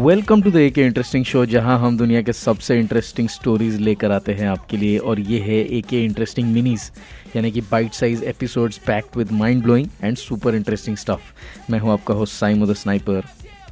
Welcome to the ए के interesting show जहाँ हम दुनिया के सबसे इंटरेस्टिंग स्टोरीज लेकर आते हैं आपके लिए, और ये है ए के इंटरेस्टिंग मिनीज यानी कि bite size episodes packed with mind blowing and super interesting stuff मैं हूँ आपका होस्ट साइमो द स्नाइपर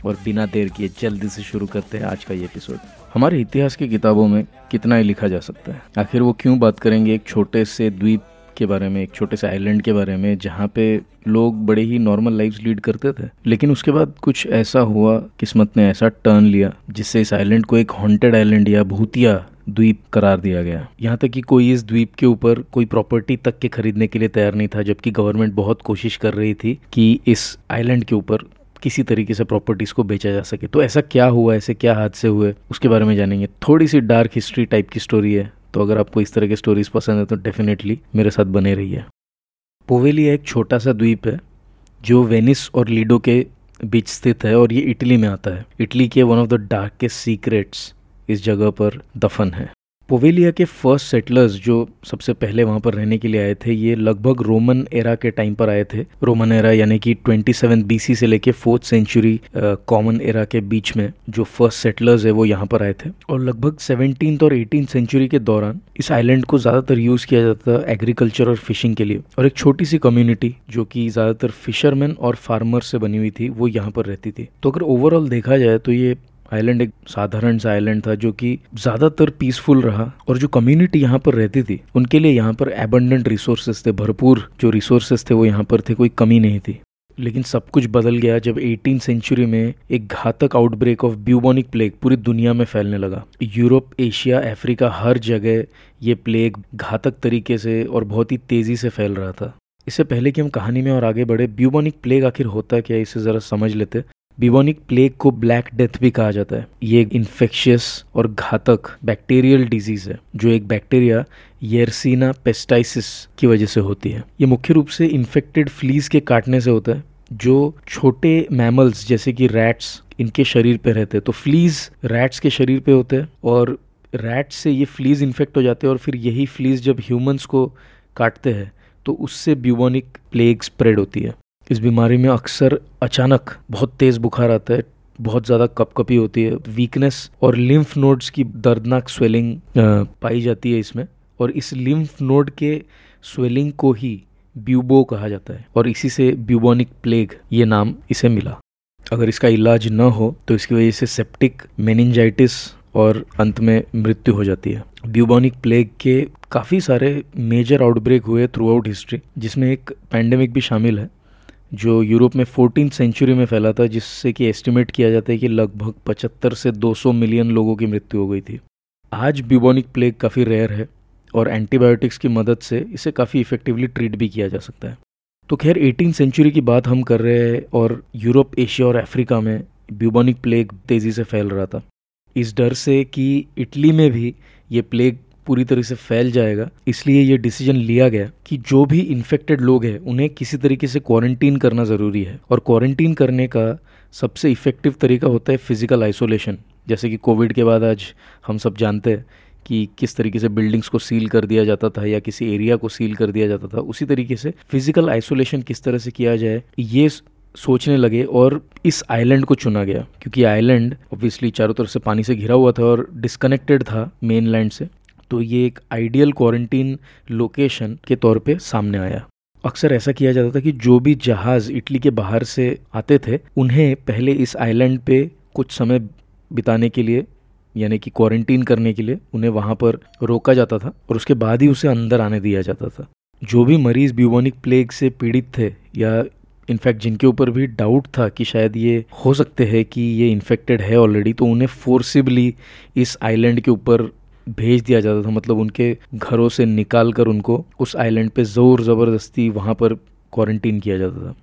और बिना देर किए जल्दी से शुरू करते हैं आज का ये एपिसोड हमारे इतिहास की किताबों में कितना ही लिखा जा सकता है? आखिर वो क्यों बात करेंगे एक छोटे से द्वीप के बारे में, एक छोटे से आइलैंड के बारे में, जहाँ पे लोग बड़े ही नॉर्मल लाइफ लीड करते थे। लेकिन उसके बाद कुछ ऐसा हुआ, किस्मत ने ऐसा टर्न लिया, जिससे इस आइलैंड को एक हॉन्टेड आइलैंड या भूतिया द्वीप करार दिया गया। यहाँ तक कि कोई इस द्वीप के ऊपर कोई प्रॉपर्टी तक के खरीदने के लिए तैयार नहीं था, जबकि गवर्नमेंट बहुत कोशिश कर रही थी कि इस आइलैंड के ऊपर किसी तरीके से प्रॉपर्टीज़ को बेचा जा सके। तो ऐसा क्या हुआ, ऐसे क्या हादसे हुए, उसके बारे में जानेंगे। थोड़ी सी डार्क हिस्ट्री टाइप की स्टोरी है। तो अगर आपको इस तरह की स्टोरीज पसंद है तो डेफिनेटली मेरे साथ बने रहिए। पोवेलिया एक छोटा सा द्वीप है, जो वेनिस और लीडो के बीच स्थित है और ये इटली में आता है। इटली के one of the darkest secrets इस जगह पर दफन है। पोवेलिया के फ़र्स्ट सेटलर्स जो सबसे पहले वहाँ पर रहने के लिए आए थे, ये लगभग रोमन एरा के टाइम पर आए थे। रोमन एरा यानी कि 27 बीसी से लेके फोर्थ सेंचुरी कॉमन एरा के बीच में जो फ़र्स्ट सेटलर्स है, वो यहाँ पर आए थे। और लगभग सेवनटीन और एटीन सेंचुरी के दौरान इस आइलैंड को ज़्यादातर यूज़ किया जाता था एग्रीकल्चर और फिशिंग के लिए। और एक छोटी सी कम्युनिटी जो कि ज़्यादातर फिशरमैन और फार्मर से बनी हुई थी, वो यहाँ पर रहती थी। तो अगर ओवरऑल देखा जाए तो ये आइलैंड एक साधारण सा आइलैंड था जो कि ज़्यादातर पीसफुल रहा और जो कम्युनिटी यहाँ पर रहती थी, उनके लिए यहाँ पर एबंडेंट रिसोर्सेज थे, भरपूर जो रिसोर्सेज थे वो यहाँ पर थे, कोई कमी नहीं थी। लेकिन सब कुछ बदल गया जब एटीन सेंचुरी में एक घातक आउटब्रेक ऑफ़ ब्यूबोनिक प्लेग पूरी दुनिया में फैलने लगा। यूरोप एशिया अफ्रीका हर जगह ये प्लेग घातक तरीके से और बहुत ही तेज़ी से फैल रहा था। इससे पहले कि हम कहानी में और आगे बढ़े ब्यूबोनिक प्लेग आखिर होता क्या इसे ज़रा समझ लेते। बिबोनिक प्लेग को ब्लैक डेथ भी कहा जाता है। ये एक इन्फेक्शियस और घातक बैक्टीरियल डिज़ीज़ है, जो एक बैक्टीरिया येरसीना पेस्टाइसिस की वजह से होती है। ये मुख्य रूप से इन्फेक्टेड फ्लीज के काटने से होता है, जो छोटे मैमल्स जैसे कि रैट्स इनके शरीर पे रहते हैं। तो फ्लीज रैट्स के शरीर पे होते हैं और रैट्स से ये फ्लीज इन्फेक्ट हो जाते हैं और फिर यही फ्लीज जब ह्यूमंस को काटते हैं तो उससे ब्यूबोनिक प्लेग स्प्रेड होती है। इस बीमारी में अक्सर अचानक बहुत तेज़ बुखार आता है, बहुत ज़्यादा कपकपी होती है वीकनेस और लिम्फ नोड्स की दर्दनाक स्वेलिंग पाई जाती है इसमें। और इस लिम्फ नोड के स्वेलिंग को ही ब्यूबो कहा जाता है और इसी से ब्यूबोनिक प्लेग ये नाम इसे मिला। अगर इसका इलाज न हो तो इसकी वजह से सेप्टिक मेनिंजाइटिस और अंत में मृत्यु हो जाती है। ब्यूबोनिक प्लेग के काफ़ी सारे मेजर आउटब्रेक हुए थ्रू आउट हिस्ट्री जिसमें एक पैंडेमिक भी शामिल है। जो यूरोप में फोर्टीन सेंचुरी में फैला था, जिससे कि एस्टिमेट किया जाता है कि लगभग 75 से 200 मिलियन लोगों की मृत्यु हो गई थी। आज ब्यूबोनिक प्लेग काफ़ी रेयर है और एंटीबायोटिक्स की मदद से इसे काफ़ी इफेक्टिवली ट्रीट भी किया जा सकता है। तो खैर एटीन सेंचुरी की बात हम कर रहे हैं और यूरोप, एशिया और अफ्रीका में ब्यूबोनिक प्लेग तेज़ी से फैल रहा था। इस डर से कि इटली में भी ये प्लेग पूरी तरह से फैल जाएगा। इसलिए ये डिसीज़न लिया गया कि जो भी इन्फेक्टेड लोग हैं, उन्हें किसी तरीके से क्वारंटीन करना ज़रूरी है। और क्वारंटीन करने का सबसे इफ़ेक्टिव तरीका होता है फ़िज़िकल आइसोलेशन जैसे कि कोविड के बाद आज हम सब जानते हैं कि किस तरीके से बिल्डिंग्स को सील कर दिया जाता था या किसी एरिया को सील कर दिया जाता था। उसी तरीके से फ़िज़िकल आइसोलेशन किस तरह से किया जाए, ये सोचने लगे और इस आइलैंड को चुना गया। क्योंकि आइलैंड ऑब्वियसली चारों तरफ़ से पानी से घिरा हुआ था और डिस्कनेक्टेड था मेन लैंड से। तो ये एक आइडियल क्वारंटीन लोकेशन के तौर पे सामने आया। अक्सर ऐसा किया जाता था कि जो भी जहाज़ इटली के बाहर से आते थे, उन्हें पहले इस आइलैंड पे कुछ समय बिताने के लिए, यानी कि क्वारंटीन करने के लिए, उन्हें वहाँ पर रोका जाता था और उसके बाद ही उसे अंदर आने दिया जाता था। जो भी मरीज़ ब्यूबोनिक प्लेग से पीड़ित थे या इनफैक्ट जिनके ऊपर भी डाउट था कि शायद ये हो सकते हैं कि ये इन्फेक्टेड है ऑलरेडी तो उन्हें फोर्सिबली इस आइलैंड के ऊपर भेज दिया जाता था मतलब उनके घरों से निकाल कर उनको उस आइलैंड पे ज़ोर ज़बरदस्ती वहाँ पर क्वारंटीन किया जाता था।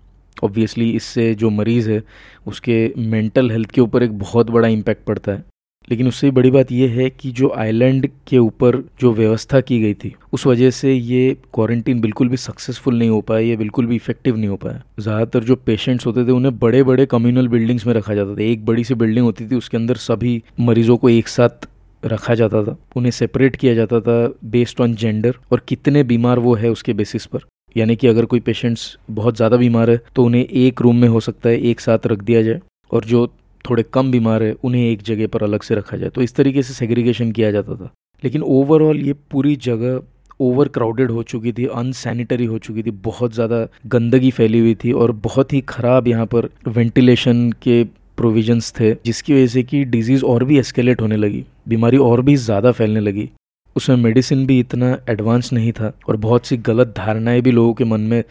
ऑब्वियसली इससे जो मरीज़ है, उसके मेंटल हेल्थ के ऊपर एक बहुत बड़ा इम्पैक्ट पड़ता है। लेकिन उससे बड़ी बात यह है कि जो आइलैंड के ऊपर जो व्यवस्था की गई थी, उस वजह से ये क्वारंटीन बिल्कुल भी सक्सेसफुल नहीं हो पाया, ये बिल्कुल भी इफ़ेक्टिव नहीं हो पाया। ज़्यादातर जो पेशेंट्स होते थे, उन्हें बड़े बड़े कम्युनल बिल्डिंग्स में रखा जाता था। एक बड़ी सी बिल्डिंग होती थी, उसके अंदर सभी मरीजों को एक साथ रखा जाता था, उन्हें सेपरेट किया जाता था बेस्ड ऑन जेंडर और कितने बीमार वो है उसके बेसिस पर। यानी कि अगर कोई पेशेंट्स बहुत ज़्यादा बीमार है तो उन्हें एक रूम में हो सकता है, एक साथ रख दिया जाए और जो थोड़े कम बीमार है, उन्हें एक जगह पर अलग से रखा जाए। तो इस तरीके से सेग्रीगेशन किया जाता था। लेकिन ओवरऑल ये पूरी जगह ओवर क्राउडेड हो चुकी थी अनसैनिटरी हो चुकी थी, बहुत ज़्यादा गंदगी फैली हुई थी और बहुत ही ख़राब यहाँ पर वेंटिलेशन के प्रोविजंस थे, जिसकी वजह से कि डिज़ीज़ और भी एस्केलेट होने लगी। बीमारी और भी ज़्यादा फैलने लगी। उसमें मेडिसिन भी इतना एडवांस नहीं था और बहुत सी गलत धारणाएँ भी लोगों के मन में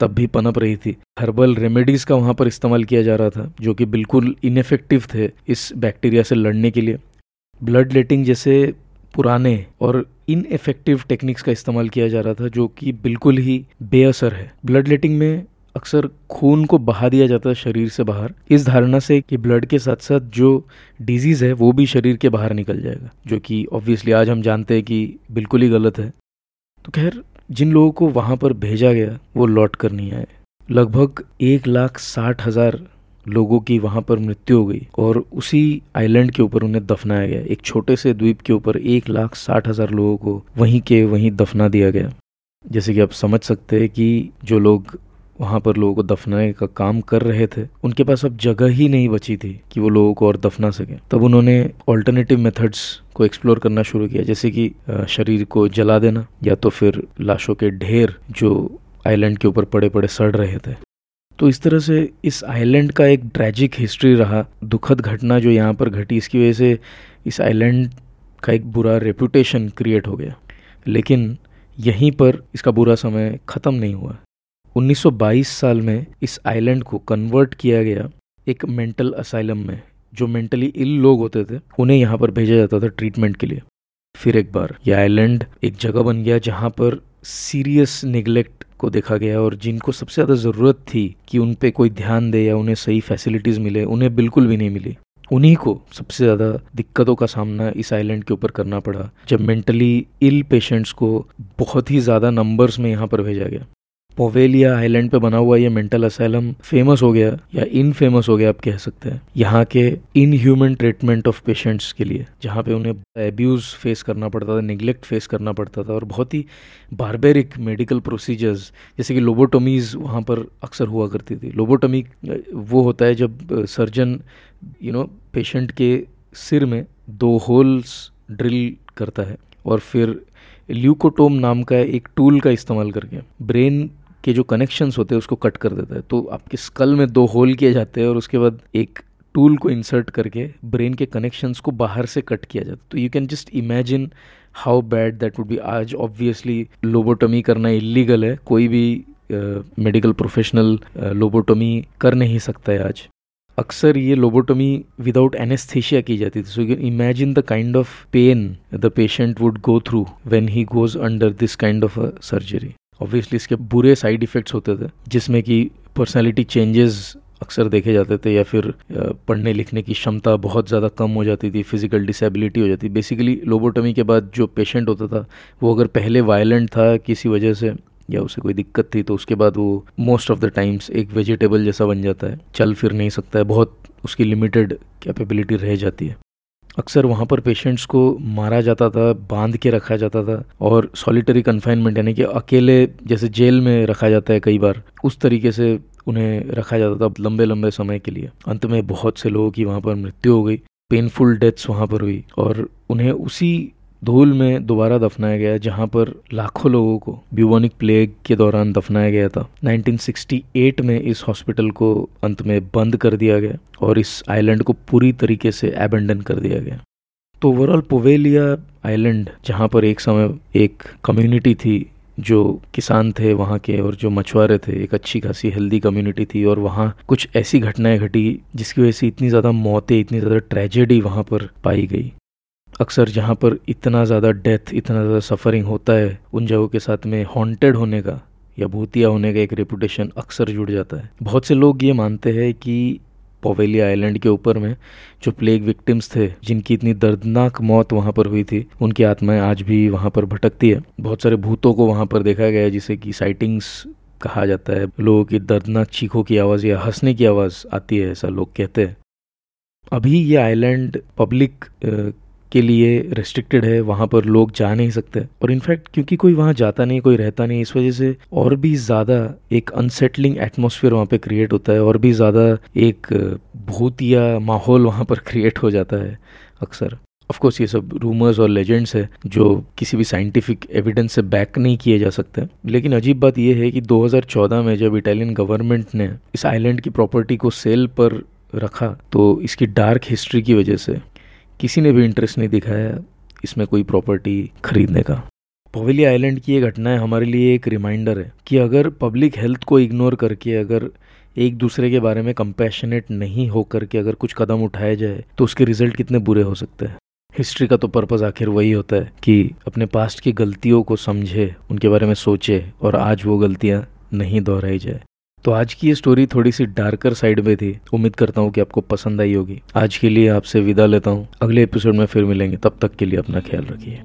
तब भी पनप रही थी। हर्बल रेमेडीज़ का वहाँ पर इस्तेमाल किया जा रहा था, जो कि बिल्कुल इनफेक्टिव थे इस बैक्टीरिया से लड़ने के लिए। ब्लड लेटिंग जैसे पुराने और इनफेक्टिव टेक्निक्स का इस्तेमाल किया जा रहा था, जो कि बिल्कुल ही बेअसर है। ब्लड लेटिंग में अक्सर खून को बहा दिया जाता है शरीर से बाहर। इस धारणा से कि ब्लड के साथ साथ जो डिज़ीज़ है, वो भी शरीर के बाहर निकल जाएगा, जो कि ऑब्वियसली आज हम जानते हैं कि बिल्कुल ही गलत है। तो खैर, जिन लोगों को वहाँ पर भेजा गया, वो लौट कर नहीं आए। लगभग एक लाख साठ हज़ार लोगों की वहाँ पर मृत्यु हो गई और उसी आइलैंड के ऊपर उन्हें दफनाया गया। एक छोटे से द्वीप के ऊपर एक लाख साठ हज़ार लोगों को वहीं के वहीं दफना दिया गया। जैसे कि आप समझ सकते हैं कि जो लोग वहाँ पर लोगों को दफनाने का काम कर रहे थे। उनके पास अब जगह ही नहीं बची थी कि वो लोगों को और दफना सकें। तब उन्होंने ऑल्टरनेटिव मेथड्स को एक्सप्लोर करना शुरू किया, जैसे कि शरीर को जला देना, या तो फिर लाशों के ढेर जो आइलैंड के ऊपर पड़े पड़े सड़ रहे थे। तो इस तरह से इस आइलैंड का एक ट्रैजिक हिस्ट्री रहा, दुखद घटना जो यहाँ पर घटी, इसकी वजह से इस आइलैंड का एक बुरा रेपुटेशन क्रिएट हो गया। लेकिन यहीं पर इसका बुरा समय ख़त्म नहीं हुआ। 1922 साल में इस आइलैंड को कन्वर्ट किया गया एक मेंटल असाइलम में, जो मेंटली इल लोग होते थे, उन्हें यहाँ पर भेजा जाता था ट्रीटमेंट के लिए। फिर एक बार यह आइलैंड एक जगह बन गया जहाँ पर सीरियस निगलेक्ट को देखा गया और जिनको सबसे ज़्यादा ज़रूरत थी कि उन पे कोई ध्यान दे या उन्हें सही फैसिलिटीज़ मिले, उन्हें बिल्कुल भी नहीं मिली। उन्हीं को सबसे ज़्यादा दिक्कतों का सामना इस आइलैंड के ऊपर करना पड़ा, जब मेंटली इल पेशेंट्स को बहुत ही ज़्यादा नंबर्स में यहाँ पर भेजा गया। पोवेलिया आइलैंड पे बना हुआ ये मेंटल असाइलम फ़ेमस हो गया या इन फ़ेमस हो गया आप कह सकते हैं। यहाँ के inhuman treatment of patients के लिए, जहाँ पे उन्हें एब्यूज फेस करना पड़ता था निगलेक्ट फेस करना पड़ता था और बहुत ही बारबेरिक मेडिकल प्रोसीजर्स जैसे कि लोबोटोमीज वहाँ पर अक्सर हुआ करती थी। लोबोटोमी वो होता है जब सर्जन यू नो पेशेंट के सिर में दो होल्स ड्रिल करता है और फिर ल्यूकोटोम नाम का एक टूल का इस्तेमाल करके ब्रेन के जो कनेक्शंस होते हैं, उसको कट कर देता है। तो आपके स्कल में दो होल किए जाते हैं और उसके बाद एक टूल को इंसर्ट करके ब्रेन के कनेक्शंस को बाहर से कट किया जाता है। तो you can just imagine how bad that would be आज ऑब्वियसली लोबोटमी करना इलीगल है। कोई भी मेडिकल प्रोफेशनल लोबोटमी कर नहीं सकता है आज। अक्सर ये लोबोटमी विदाउट एनेस्थेशिया की जाती थी। So you can imagine the kind of pain the patient would go through when he goes under this kind of a surgery obviously इसके बुरे साइड इफ़ेक्ट्स होते थे, जिसमें कि पर्सनैलिटी चेंजेस अक्सर देखे जाते थे, या फिर पढ़ने लिखने की क्षमता बहुत ज़्यादा कम हो जाती थी फ़िज़िकल डिसेबिलिटी हो जाती बेसिकली लोबोटमी के बाद जो पेशेंट होता था, वो अगर पहले वायलेंट था किसी वजह से, या उसे कोई दिक्कत थी तो उसके बाद वो मोस्ट ऑफ़ द टाइम्स एक वेजिटेबल जैसा बन जाता है, चल फिर नहीं सकता है, बहुत उसकी लिमिटेड कैपेबिलिटी रह जाती है। अक्सर वहाँ पर पेशेंट्स को मारा जाता था, बाँध के रखा जाता था और सॉलिटरी कन्फाइनमेंट यानी कि अकेले जैसे जेल में रखा जाता है कई बार, उस तरीके से उन्हें रखा जाता था लंबे लंबे समय के लिए। अंत में बहुत से लोगों की वहाँ पर मृत्यु हो गई पेनफुल डेथ्स वहाँ पर हुई और उन्हें उसी धूल में दोबारा दफनाया गया, जहाँ पर लाखों लोगों को ब्यूबोनिक प्लेग के दौरान दफनाया गया था। 1968 में इस हॉस्पिटल को अंत में बंद कर दिया गया और इस आइलैंड को पूरी तरीके से एबेंडन कर दिया गया। तो ओवरऑल पोवेलिया आइलैंड, जहाँ पर एक समय एक कम्युनिटी थी, जो किसान थे वहाँ के और जो मछुआरे थे, एक अच्छी खासी हेल्दी कम्युनिटी थी और वहाँ कुछ ऐसी घटनाएँ घटी जिसकी वजह से इतनी ज़्यादा मौतें, इतनी ज़्यादा ट्रेजेडी वहाँ पर पाई गई। अक्सर जहाँ पर इतना ज़्यादा डेथ इतना ज़्यादा सफरिंग होता है, उन जगहों के साथ में हॉन्टेड होने का या भूतिया होने का एक रेपुटेशन अक्सर जुड़ जाता है। बहुत से लोग ये मानते हैं कि पोवेलिया आइलैंड के ऊपर में जो प्लेग विक्टिम्स थे, जिनकी इतनी दर्दनाक मौत वहाँ पर हुई थी, उनकी आत्माएँ आज भी वहाँ पर भटकती है। बहुत सारे भूतों को वहाँ पर देखा गया है, जिसे कि साइटिंग्स कहा जाता है। लोगों की दर्दनाक चीखों की आवाज़ या हंसने की आवाज़ आती है, ऐसा लोग कहते हैं। अभी ये आइलैंड पब्लिक के लिए रेस्ट्रिक्टेड है, वहाँ पर लोग जा नहीं सकते। और इनफैक्ट क्योंकि कोई वहाँ जाता नहीं, कोई रहता नहीं, इस वजह से और भी ज़्यादा एक अनसेटलिंग एटमोसफियर वहाँ पर क्रिएट होता है और भी ज़्यादा एक भूतिया माहौल वहाँ पर क्रिएट हो जाता है अक्सर। ऑफकोर्स ये सब रूमर्स और लेजेंड्स है जो किसी भी साइंटिफिक एविडेंस से बैक नहीं किए जा सकते। लेकिन अजीब बात यह है कि 2014 में जब इटालियन गवर्नमेंट ने इस आइलैंड की प्रॉपर्टी को सेल पर रखा तो इसकी डार्क हिस्ट्री की वजह से किसी ने भी इंटरेस्ट नहीं दिखाया इसमें कोई प्रॉपर्टी खरीदने का। पोवेली आइलैंड की ये घटनाएँ हमारे लिए एक रिमाइंडर है कि अगर पब्लिक हेल्थ को इग्नोर करके, अगर एक दूसरे के बारे में कंपैशनेट नहीं होकर के अगर कुछ कदम उठाए जाए तो उसके रिज़ल्ट कितने बुरे हो सकते हैं। हिस्ट्री का तो पर्पज़ आखिर वही होता है कि अपने पास्ट की गलतियों को समझे, उनके बारे में सोचे और आज वो गलतियाँ नहीं दोहराई जाए। तो आज की ये स्टोरी थोड़ी सी डार्कर साइड में थी। उम्मीद करता हूँ कि आपको पसंद आई होगी। आज के लिए आपसे विदा लेता हूँ। अगले एपिसोड में फिर मिलेंगे। तब तक के लिए अपना ख्याल रखिए।